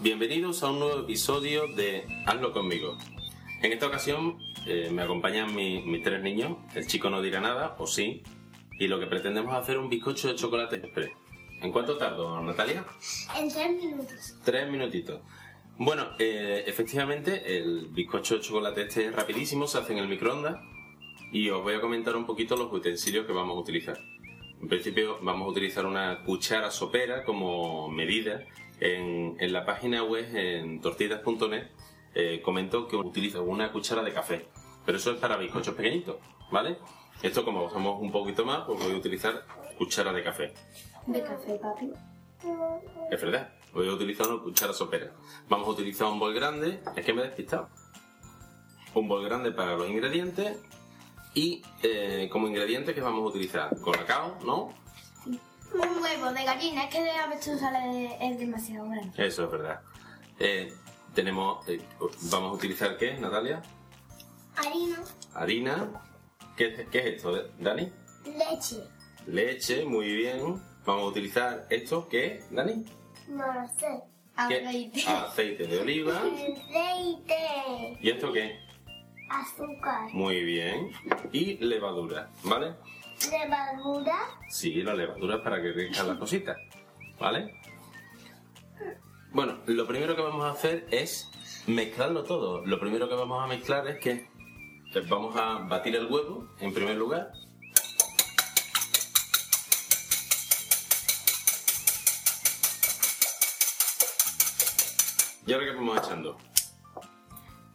Bienvenidos a un nuevo episodio de Hazlo conmigo. En esta ocasión eh, me acompañan mi- mis tres niños. El chico no dirá nada, o sí. Y lo que pretendemos es hacer un bizcocho de chocolate express. ¿En cuánto tardo, Natalia? En tres minutos. Tres minutitos. Bueno, eh, efectivamente, el bizcocho de chocolate este es rapidísimo, se hace en el microondas. Y os voy a comentar un poquito los utensilios que vamos a utilizar. En principio vamos a utilizar una cuchara sopera como medida. En, en la página web, en tortillas.net, eh, comento que utilizo una cuchara de café. Pero eso es para bizcochos pequeñitos, ¿vale? Esto como somos un poquito más, pues voy a utilizar cuchara de café. De café, papi. Es verdad, voy a utilizar una cuchara sopera. Vamos a utilizar un bol grande, es que me he despistado. Un bol grande para los ingredientes y eh, como ingredientes que vamos a utilizar colacao, ¿no? Un huevo de gallina, es que de avestruz sale es demasiado grande. Eso es verdad. Eh, tenemos, eh, vamos a utilizar qué, Natalia? Harina, Harina. ¿Qué, es- qué es esto, Dani? leche, Leche, muy bien. Vamos a utilizar esto, ¿qué, Dani? no lo sé. Aceite. Aceite de oliva. Aceite. ¿Y esto qué? Azúcar. Muy bien. Y levadura, ¿vale? Levadura. Sí, la levadura para que rinjan las cositas, ¿vale? Bueno, lo primero que vamos a hacer es mezclarlo todo. Lo primero que vamos a mezclar es que vamos a batir el huevo, en primer lugar. ¿Y ahora qué vamos echando?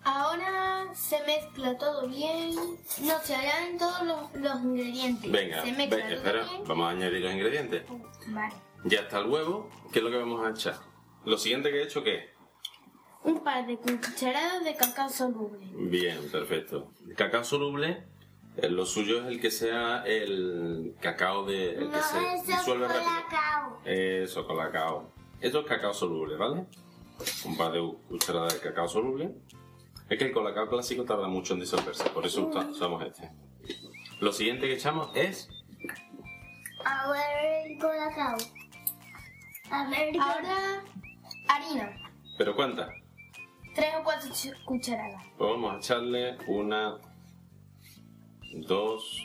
Ahora se mezcla todo bien. No se añaden todos los, los ingredientes. Venga, se mezcla venga, todo espera, bien. vamos a añadir los ingredientes. Vale. Ya está el huevo, ¿qué es lo que vamos a echar? Lo siguiente que he hecho, ¿qué es? Un par de cucharadas de cacao soluble. Bien, perfecto. El cacao soluble, eh, lo suyo es el que sea el cacao de, el que se disuelve rápido. cacao. Eso, con cacao. Esto es cacao soluble, ¿vale? Un par de cucharadas de cacao soluble. Es que el colacao clásico tarda mucho en disolverse, por eso usa- usamos este. Lo siguiente que echamos es A ver el colacao. A ver Ahora, harina. ¿Pero cuántas? Tres o cuatro cucharadas. Pues vamos a echarle una, dos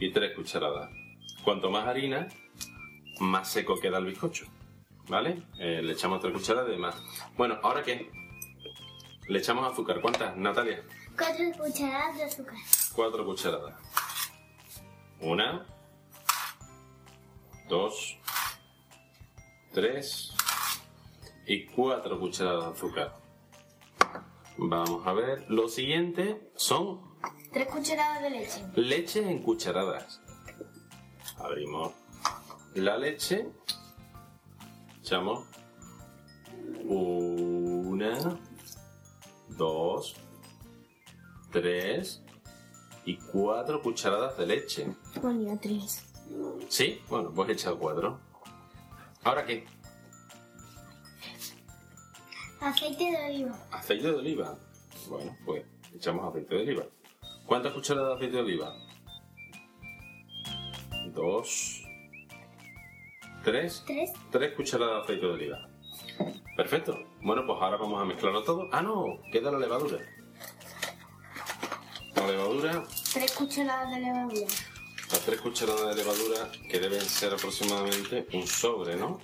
y tres cucharadas. Cuanto más harina, más seco queda el bizcocho. ¿Vale? Eh, le echamos tres cucharadas de más. Bueno, ¿ahora qué? Le echamos azúcar. ¿Cuántas, Natalia? Cuatro cucharadas de azúcar. Cuatro cucharadas. Una, dos, tres y cuatro cucharadas de azúcar. Vamos a ver. Lo siguiente son Tres cucharadas de leche. leche en cucharadas. Abrimos la leche. Echamos una, dos, tres y cuatro cucharadas de leche. Ponía tres. ¿Sí? Bueno, pues he echado cuatro. ¿Ahora qué? Aceite de oliva. Aceite de oliva. Bueno, pues echamos aceite de oliva. ¿Cuántas cucharadas de aceite de oliva? Dos. Tres. Tres. Tres cucharadas de aceite de oliva. Perfecto. Bueno, pues ahora vamos a mezclarlo todo. Ah, no, queda la levadura. La levadura, Tres cucharadas de levadura. las tres cucharadas de levadura, que deben ser aproximadamente un sobre, ¿no?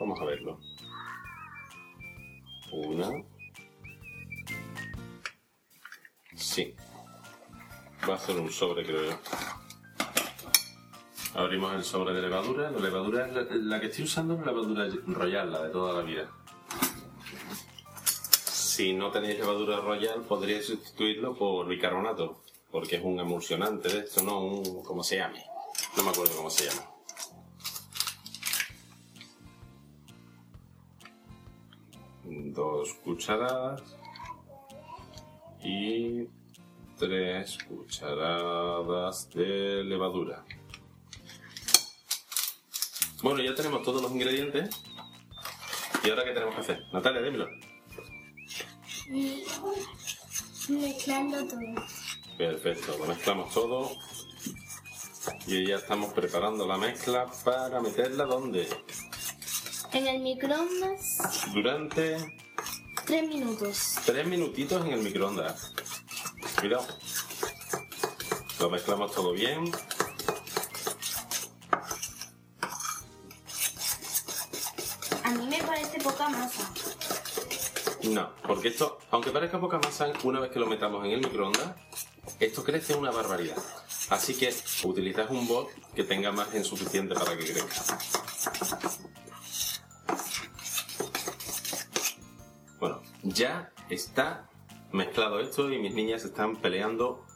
Vamos a verlo. Una. Sí. Va a ser un sobre, creo yo. Abrimos el sobre de levadura. La levadura, es la, que estoy usando es la levadura royal, la de toda la vida. Si no tenéis levadura royal, podríais sustituirlo por bicarbonato, porque es un emulsionante de esto, no un. ¿cómo se llame? No me acuerdo cómo se llama. Dos cucharadas y tres cucharadas de levadura. Bueno, ya tenemos todos los ingredientes. ¿Y ahora qué tenemos que hacer? Natalia, dímelo. Mezclando todo. Perfecto, lo mezclamos todo. Y ya estamos preparando la mezcla para meterla donde. En el microondas, durante tres minutos. tres minutitos en el microondas. Cuidado. Lo mezclamos todo bien. Parece poca masa. No, porque esto, aunque parezca poca masa, una vez que lo metamos en el microondas, esto crece una barbaridad. Así que utilizad un bol que tenga margen suficiente para que crezca. Bueno, ya está mezclado esto y mis niñas están peleando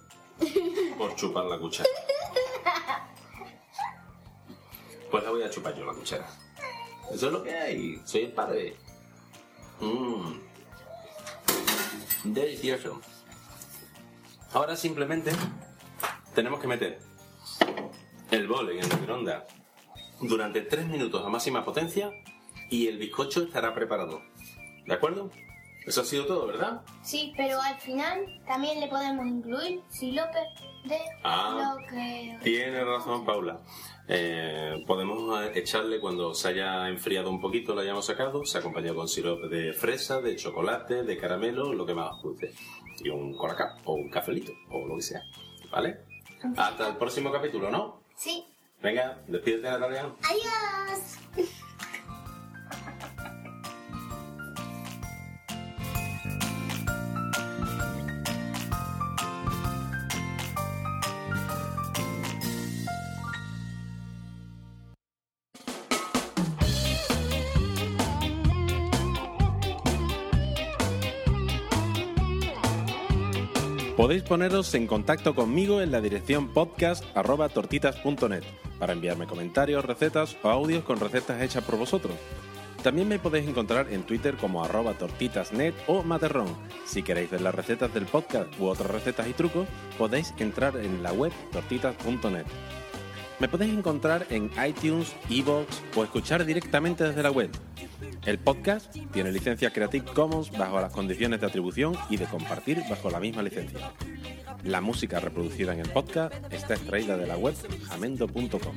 por chupar la cuchara. Pues la voy a chupar yo la cuchara. Eso es lo que hay. Soy el padre. Mmm. Delicioso. Ahora simplemente tenemos que meter el bol en el microondas durante 3 minutos a máxima potencia y el bizcocho estará preparado. ¿De acuerdo? Eso ha sido todo, ¿verdad? Sí, pero al final también le podemos incluir sirope de Ah. lo que... Tiene razón, Paula. Eh, podemos echarle cuando se haya enfriado un poquito, lo hayamos sacado, se acompaña con sirope de fresa, de chocolate, de caramelo, lo que más os guste. Y un colacao, o un cafelito, o lo que sea. ¿Vale? Hasta el próximo capítulo, ¿no? Sí. Venga, despídete, Natalia. Adiós. Podéis poneros en contacto conmigo en la dirección podcast.tortitas.net para enviarme comentarios, recetas o audios con recetas hechas por vosotros. También me podéis encontrar en Twitter como arroba tortitasnet o materrón. Si queréis ver las recetas del podcast u otras recetas y trucos, podéis entrar en la web tortitas.net. Me podéis encontrar en iTunes, Evox o escuchar directamente desde la web. El podcast tiene licencia Creative Commons bajo las condiciones de atribución y de compartir bajo la misma licencia. La música reproducida en el podcast está extraída de la web jamendo.com.